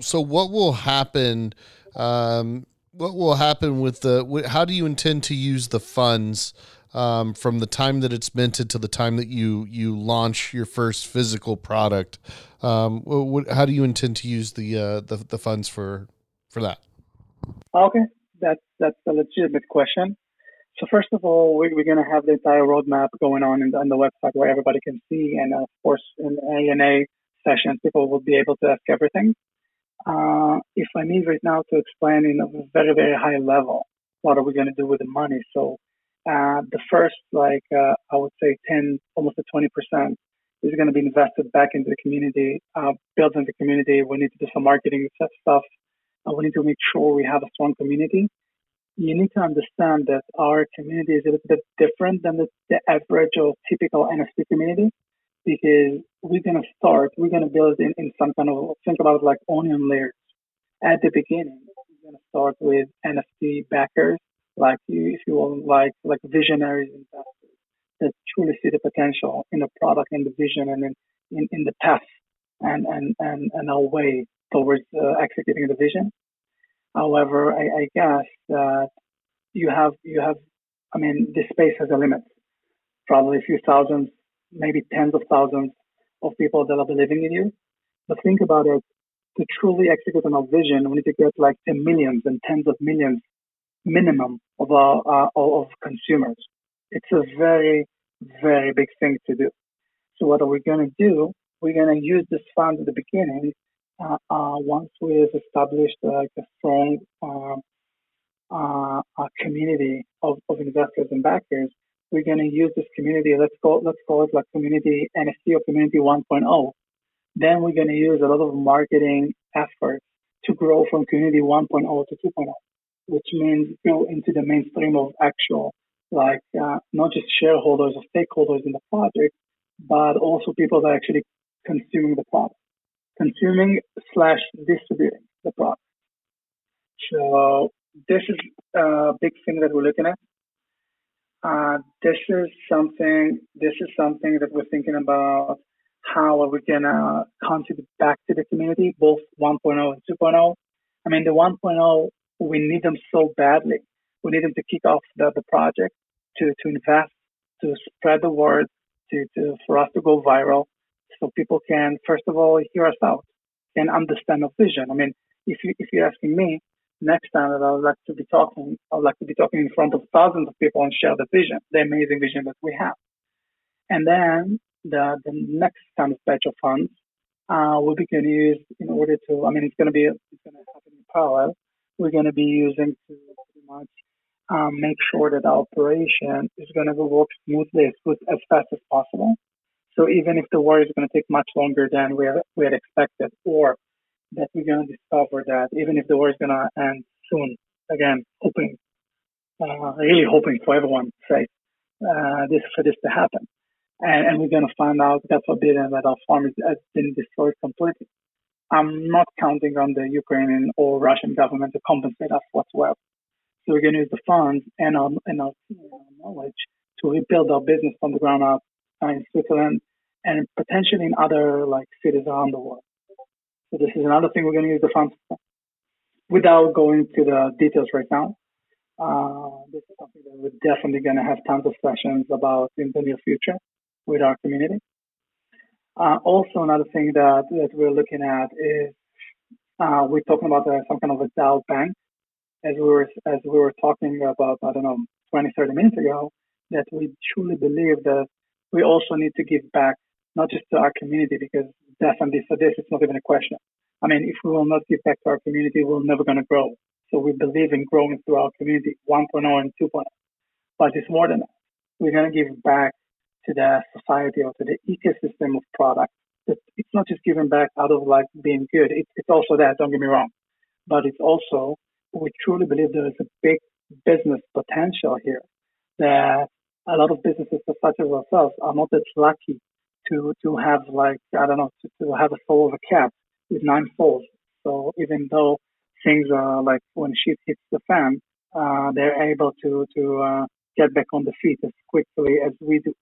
so what will happen? Um, what will happen with the? How do you intend to use the funds? Um, from the time that it's minted to the time that you you launch your first physical product. Um, what, how do you intend to use the, uh, the the funds for for that? Okay, that's that's a legitimate question. So first of all, we, are going to have the entire roadmap going on in, on the website where everybody can see, and of course in AMA sessions, people will be able to ask everything. Uh, if I need right now to explain in a very very high level, what are we going to do with the money? So uh, the first, like uh, I would say, 10, almost a 20 percent is going to be invested back into the community, uh, building the community. We need to do some marketing stuff. Uh, we need to make sure we have a strong community. You need to understand that our community is a little bit different than the, the average or typical NFT community because we're going to start, we're going to build in, in some kind of, think about like onion layers. At the beginning, we're going to start with NFT backers like you, if you will, like like visionary investors that truly see the potential in the product and the vision and in, in, in the path and, and, and, and our way towards uh, executing the vision. However, I, I guess that you have you have I mean this space has a limit. Probably a few thousands, maybe tens of thousands of people that are believing in you. But think about it, to truly execute on our vision, we need to get like the millions and tens of millions minimum of our of consumers. It's a very very big thing to do. So what are we going to do? We're going to use this fund at the beginning. Uh, uh, once we've established like a strong uh, uh, community of, of investors and backers, we're going to use this community. Let's call let's call it like community NFT or community 1.0. Then we're going to use a lot of marketing efforts to grow from community 1.0 to 2.0 which means go into the mainstream of actual, like uh, not just shareholders or stakeholders in the project, but also people that actually consuming the product, consuming slash distributing the product. So this is a big thing that we're looking at. Uh, this is something. This is something that we're thinking about. How are we gonna contribute back to the community, both 1.0 and 2.0? I mean, the 1.0, we need them so badly. We need them to kick off the, the project, to to invest, to spread the word, to, to for us to go viral, so people can first of all hear us out and understand our vision. I mean, if you if you're asking me, next time that I would like to be talking, I would like to be talking in front of thousands of people and share the vision, the amazing vision that we have. And then the, the next of batch of funds uh, will be going to use in order to, I mean, it's going to be, it's going to happen in parallel. We're going to be using to pretty much um, make sure that our operation is going to work smoothly as, as fast as possible. So even if the war is going to take much longer than we had, we had expected, or that we're going to discover that even if the war is going to end soon, again, hoping, uh, really hoping for everyone's sake, uh, this for this to happen, and, and we're going to find out, that forbidden that our farm has been destroyed completely. I'm not counting on the Ukrainian or Russian government to compensate us whatsoever. So we're going to use the funds and our, and our, our knowledge to rebuild our business from the ground up uh, in Switzerland and potentially in other like cities around the world. So this is another thing we're going to use the funds for. Without going to the details right now, uh, this is something that we're definitely going to have tons of sessions about in the near future with our community. Uh, also, another thing that, that we're looking at is uh, we're talking about uh, some kind of a DAO bank. As we were as we were talking about, I don't know, 20, 30 minutes ago, that we truly believe that we also need to give back not just to our community, because definitely for this, it's not even a question. I mean, if we will not give back to our community, we're never going to grow. So we believe in growing through our community, 1.0 and 2.0. But it's more than that. We're going to give back to the society or to the ecosystem of products. It's not just giving back out of like being good. It's, it's also that, don't get me wrong. But it's also, we truly believe there is a big business potential here that a lot of businesses such as ourselves are not as lucky to to have like I don't know to, to have a soul of a cat with nine souls. So even though things are like when shit hits the fan, uh, they're able to to uh, get back on the feet as quickly as we do.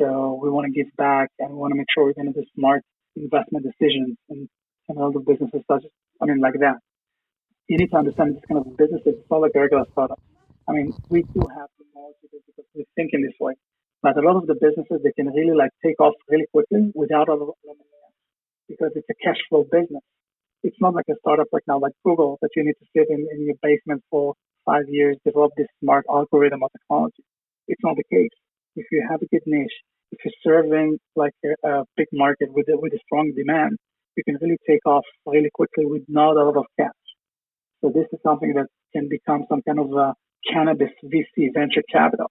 So we want to give back and we want to make sure we're going to do smart investment decisions and and all the businesses such I mean like that. You need to understand this kind of business. It's not like a regular startup. I mean, we do have technology because we think in this way. But a lot of the businesses, they can really like take off really quickly without a lot of money because it's a cash flow business. It's not like a startup right now, like Google, that you need to sit in, in your basement for five years, develop this smart algorithm or technology. It's not the case. If you have a good niche, if you're serving like a, a big market with a, with a strong demand, you can really take off really quickly with not a lot of cash. So this is something that can become some kind of a cannabis VC venture capital.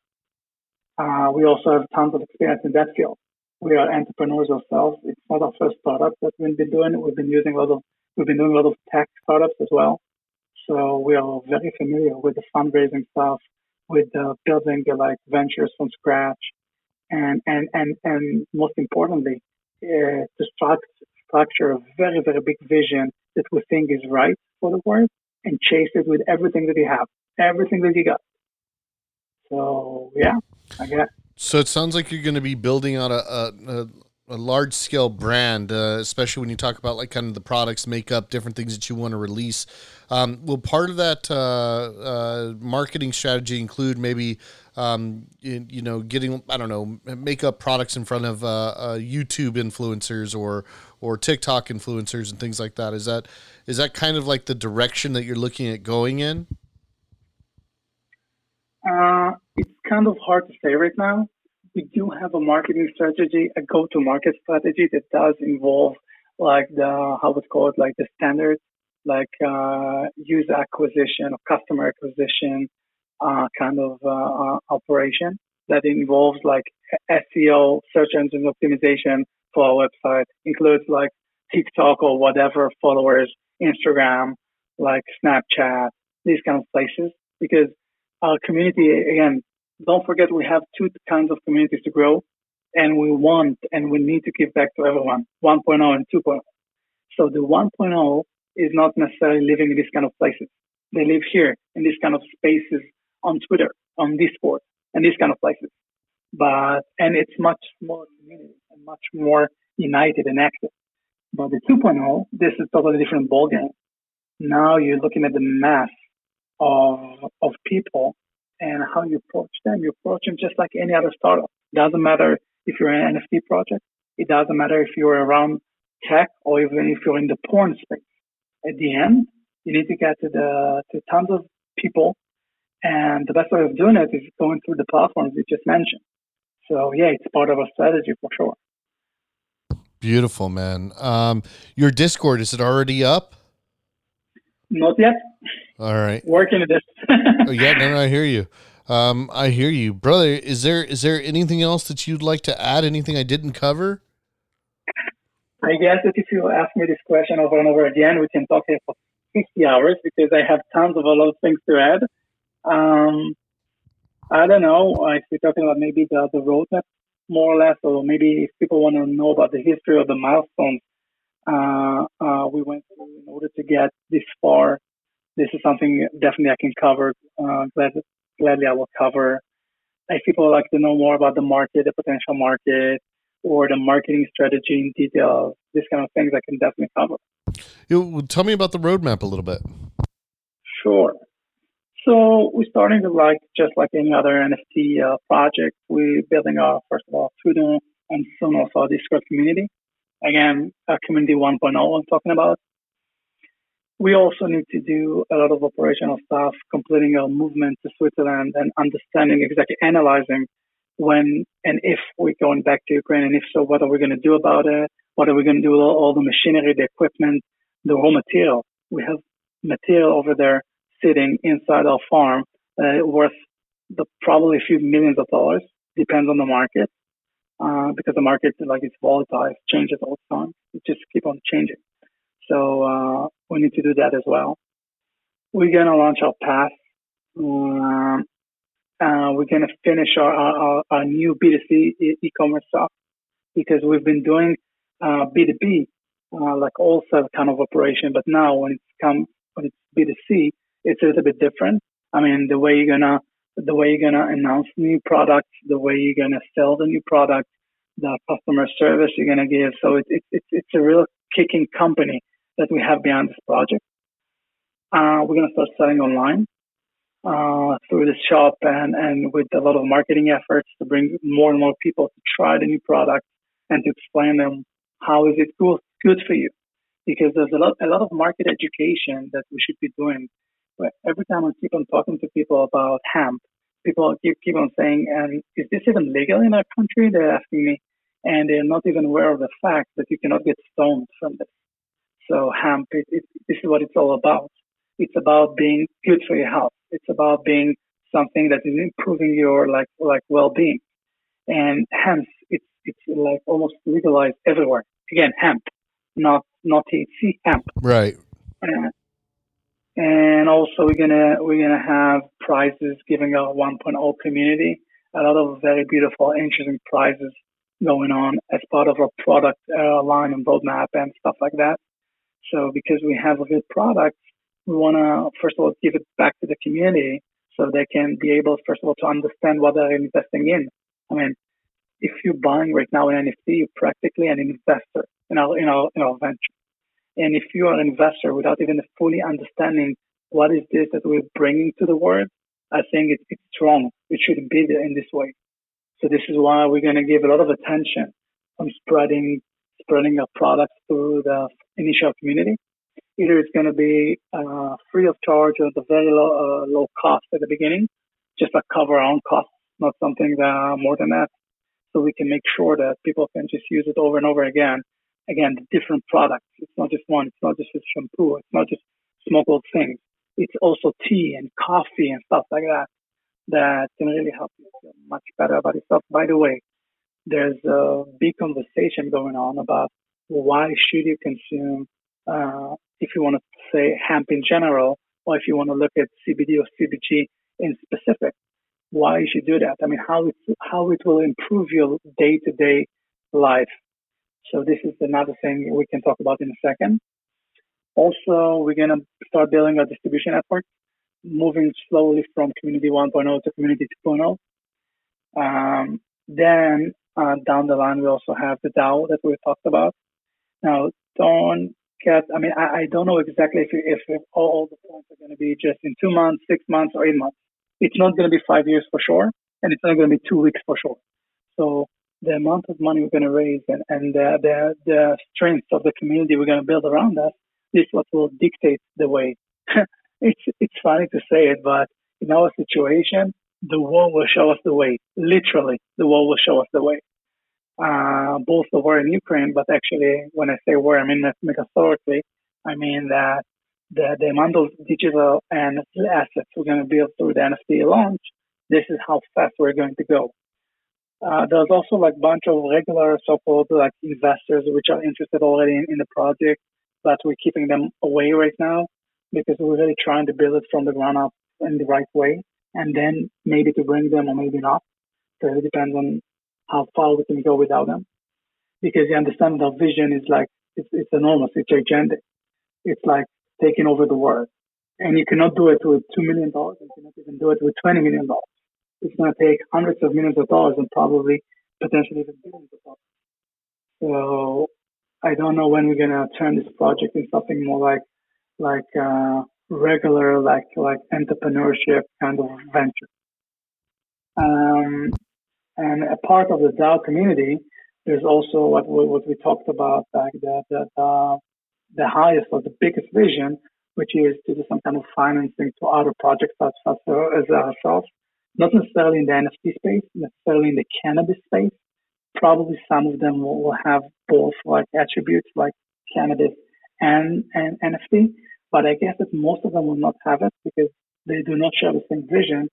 Uh, we also have tons of experience in that field. We are entrepreneurs ourselves. It's not our first startup that we've been doing. We've been using a lot of, we've been doing a lot of tech startups as well. So we are very familiar with the fundraising stuff, with uh, building the, like ventures from scratch, and and and and most importantly, uh, to start, structure a very very big vision that we think is right for the world, and chase it with everything that you have, everything that you got. So yeah, I guess. So it sounds like you're going to be building on a, a, a large scale brand, uh, especially when you talk about like kind of the products, makeup, different things that you want to release. Um, will part of that uh, uh, marketing strategy include maybe, um, you, you, know, getting I don't know, makeup products in front of uh, uh, YouTube influencers or or TikTok influencers and things like that? Is that is that kind of like the direction that you're looking at going in? Uh, it's kind of hard to say right now. We do have a marketing strategy, a go-to-market strategy that does involve like the how it's called, like the standards, like uh, user acquisition or customer acquisition uh, kind of uh, uh operation that involves like SEO, search engine optimization for our website, includes like TikTok or whatever followers, Instagram, like Snapchat, these kind of places, because our community, again, don't forget we have two kinds of communities to grow. and we want and we need to give back to everyone 1.0 and 2.0. So the 1.0 is not necessarily living in these kind of places. They live here in these kind of spaces on Twitter, on Discord, and these kind of places. But and it's much more community and much more united and active. But the 2.0, this is totally different ballgame. Now you're looking at the mass of of people and how you approach them. You approach them just like any other startup. Doesn't matter if you're an NFT project. It doesn't matter if you're around tech or even if you're in the porn space. At the end, you need to get to the to tons of people, and the best way of doing it is going through the platforms you just mentioned. So yeah, it's part of our strategy for sure. Beautiful, man. Um, your Discord is it already up? Not yet. All right. Working at this. oh, yeah, no, no, I hear you. Um, I hear you, brother. Is there is there anything else that you'd like to add? Anything I didn't cover? I guess that if you ask me this question over and over again, we can talk here for 50 hours because I have tons of a lot of things to add. Um, I don't know if we're talking about maybe the, the roadmap more or less, or maybe if people want to know about the history of the milestones uh, uh, we went through in order to get this far. This is something definitely I can cover. Uh, glad, gladly I will cover. If people like to know more about the market, the potential market, or the marketing strategy in detail, this kind of things I can definitely cover. You, tell me about the roadmap a little bit. Sure. So we're starting to like just like any other NFT uh, project. We're building our first of all Twitter and soon also our Discord community. Again, a community 1.0 I'm talking about. We also need to do a lot of operational stuff, completing our movement to Switzerland and understanding exactly analyzing when and if we're going back to Ukraine, and if so, what are we going to do about it? What are we going to do with all, all the machinery, the equipment, the raw material? We have material over there sitting inside our farm uh, worth the, probably a few millions of dollars. Depends on the market, uh, because the market like it's volatile, changes all the time. It just keep on changing. So uh, we need to do that as well. We're gonna launch our path. Um, uh, we're gonna finish our, our, our new B2C e-commerce stuff because we've been doing B2B uh, uh, like all kind of operation, but now when it's come when it's B2C, it's a little bit different. I mean, the way you're gonna the way you're gonna announce new products, the way you're gonna sell the new product, the customer service you're gonna give. So it's it's, it's a real kicking company that we have behind this project. Uh, we're gonna start selling online uh, through the shop and and with a lot of marketing efforts to bring more and more people to try the new product and to explain them how is it good good for you because there's a lot a lot of market education that we should be doing every time I keep on talking to people about hemp, people keep, keep on saying, and is this even legal in our country? They're asking me, and they're not even aware of the fact that you cannot get stoned from this. So hemp, it, it, this is what it's all about. It's about being good for your health. It's about being something that is improving your like like well-being, and hence it's it's like almost legalized everywhere. Again, hemp, not not THC, hemp. Right. Uh, and also we're gonna we're gonna have prizes giving out 1.0 community. A lot of very beautiful, interesting prizes going on as part of our product uh, line and roadmap and stuff like that. So because we have a good product, we want to first of all give it back to the community so they can be able first of all to understand what they're investing in. I mean, if you're buying right now an NFT, you're practically an investor in our in our in our venture. And if you are an investor without even fully understanding what is this that we're bringing to the world, I think it, it's wrong. It shouldn't be there in this way. So this is why we're going to give a lot of attention on spreading spreading our products through the initial community. Either it's going to be uh, free of charge or the very low, uh, low cost at the beginning, just to cover our own costs, not something that, more than that. So we can make sure that people can just use it over and over again again, different products. It's not just one. It's not just a shampoo. It's not just smokable things. It's also tea and coffee and stuff like that that can really help you feel much better about yourself. By the way, there's a big conversation going on about why should you consume, uh, if you want to say hemp in general, or if you want to look at CBD or CBG in specific. why you should do that. I mean, how it how it will improve your day to day life. So this is another thing we can talk about in a second. Also, we're gonna start building a distribution network, moving slowly from Community 1.0 to Community 2.0. Um, then uh, down the line, we also have the DAO that we talked about. Now, don't get, I mean, I, I don't know exactly if, if, if all the points are going to be just in two months, six months, or eight months. It's not going to be five years for sure, and it's not going to be two weeks for sure. So the amount of money we're going to raise and, and the, the, strength of the community we're going to build around us is what will dictate the way. it's, it's funny to say it, but in our situation, the war will show us the way. Literally, the war will show us the way. Uh, both the war in Ukraine, but actually, when I say war, I mean metaphorically. I mean that the, the amount of digital and assets we're going to build through the NFT launch, this is how fast we're going to go. Uh, there's also like a bunch of regular so-called like investors which are interested already in, in the project, but we're keeping them away right now because we're really trying to build it from the ground up in the right way, and then maybe to bring them or maybe not. So it depends on how far we can go without them, because you understand our vision is like it's, it's enormous, it's gigantic. It's like taking over the world, and you cannot do it with two million dollars. You cannot even do it with twenty million dollars it's going to take hundreds of millions of dollars and probably potentially even billions of dollars. So I don't know when we're going to turn this project into something more like like uh, regular like like entrepreneurship kind of venture. Um, and a part of the DAO community, there's also what we, what we talked about, like the, the, the, the highest or the biggest vision, which is to do some kind of financing to other projects such as ourselves not necessarily in the NFT space, necessarily in the cannabis space. Probably some of them will, will have both like attributes like cannabis and, and NFT, but I guess that most of them will not have it because they do not share the same vision,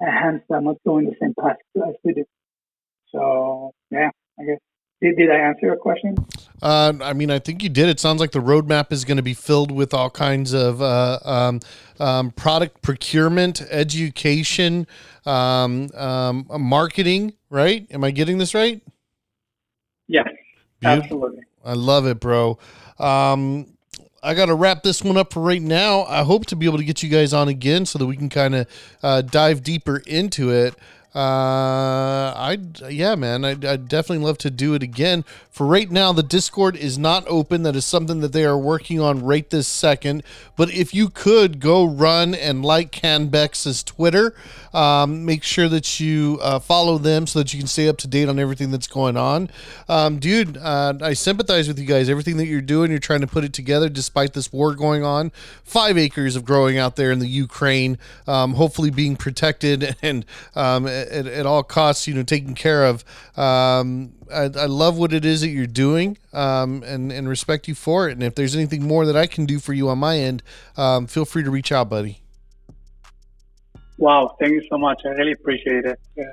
and hence they're not going the same path as we do. So yeah, I guess did, did I answer your question? Uh, I mean, I think you did. It sounds like the roadmap is going to be filled with all kinds of uh, um, um, product procurement, education, um, um marketing. Right? Am I getting this right? Yes, Beautiful. absolutely. I love it, bro. Um, I got to wrap this one up for right now. I hope to be able to get you guys on again so that we can kind of uh, dive deeper into it. Uh, I yeah, man, I I definitely love to do it again. For right now, the Discord is not open. That is something that they are working on right this second. But if you could go run and like Canbex's Twitter, um, make sure that you uh, follow them so that you can stay up to date on everything that's going on. Um, dude, uh, I sympathize with you guys. Everything that you're doing, you're trying to put it together despite this war going on. Five acres of growing out there in the Ukraine, um, hopefully being protected and um, at, at, all costs, you know, taken care of. Um, I, I, love what it is that you're doing um, and, and respect you for it. And if there's anything more that I can do for you on my end, um, feel free to reach out, buddy. Wow, thank you so much. I really appreciate it. Yeah.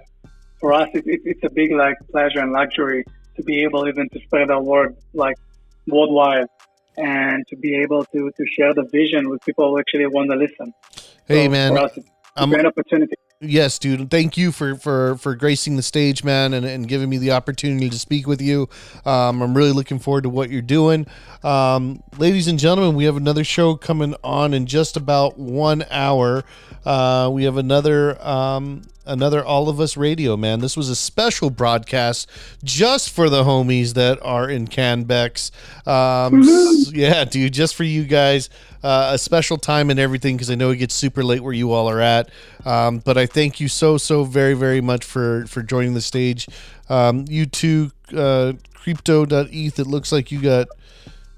For us, it, it, it's a big like pleasure and luxury to be able even to spread our word like worldwide and to be able to to share the vision with people who actually want to listen. Hey so man, us, it's great opportunity. Yes, dude. Thank you for for for gracing the stage, man, and, and giving me the opportunity to speak with you. Um, I'm really looking forward to what you're doing, um, ladies and gentlemen. We have another show coming on in just about one hour. Uh, we have another um, another All of Us Radio, man. This was a special broadcast just for the homies that are in Canbex. Um, mm-hmm. yeah, dude, just for you guys. Uh, a special time and everything because I know it gets super late where you all are at. Um, but I thank you so so very very much for for joining the stage. Um, you two, uh, crypto.eth. It looks like you got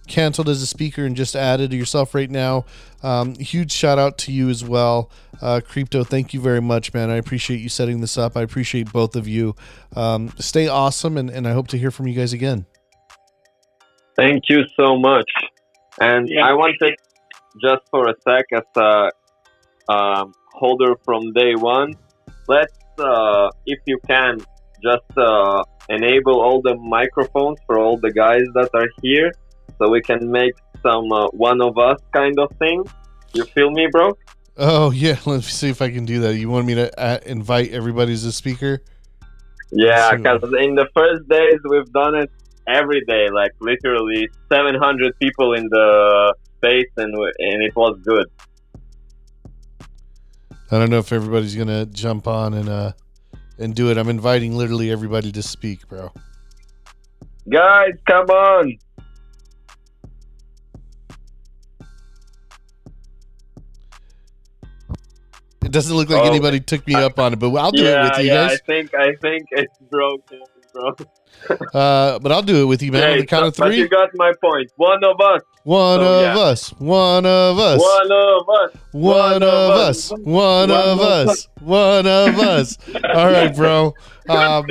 canceled as a speaker and just added to yourself right now. Um, huge shout out to you as well. Uh, Crypto, thank you very much, man. I appreciate you setting this up. I appreciate both of you. Um, stay awesome, and, and I hope to hear from you guys again. Thank you so much. And yeah. I wanted just for a sec as a um, holder from day one, let's, uh, if you can, just uh, enable all the microphones for all the guys that are here so we can make some uh, one of us kind of thing. You feel me, bro? Oh yeah, let me see if I can do that. You want me to uh, invite everybody as a speaker? Yeah, because in the first days we've done it every day, like literally 700 people in the space, and and it was good. I don't know if everybody's gonna jump on and uh and do it. I'm inviting literally everybody to speak, bro. Guys, come on! It doesn't look like Oh. anybody took me up on it, but I'll do it with you yeah, guys. I think I think it's broken, bro. Uh, but I'll do it with you, man. on the count of so- three. you got my point. One of us. One so, of yeah. us. One of us. One of us. One of us. One of us. One of us. All right, bro. Um,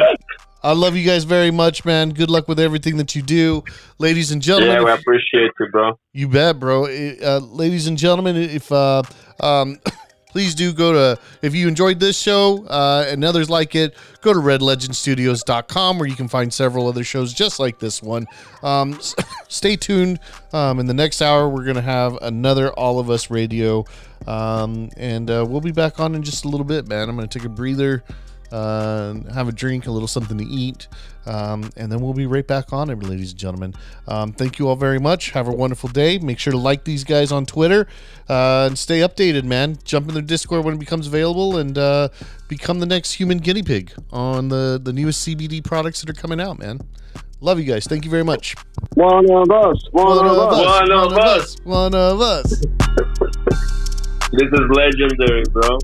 I love you guys very much, man. Good luck with everything that you do, ladies and gentlemen. Yeah, we appreciate you, bro. You bet, bro. Uh, ladies and gentlemen, if uh, um, please do go to if you enjoyed this show uh, and others like it, go to redlegendstudios.com where you can find several other shows just like this one. Um, stay tuned. Um, in the next hour, we're gonna have another All of Us Radio, um, and uh, we'll be back on in just a little bit, man. I'm gonna take a breather. Uh, have a drink, a little something to eat, um, and then we'll be right back on it, ladies and gentlemen. Um, thank you all very much. Have a wonderful day. Make sure to like these guys on Twitter uh, and stay updated, man. Jump in their Discord when it becomes available and uh, become the next human guinea pig on the, the newest CBD products that are coming out, man. Love you guys. Thank you very much. One of us. One, of us. One of us. One of us. This is legendary, bro.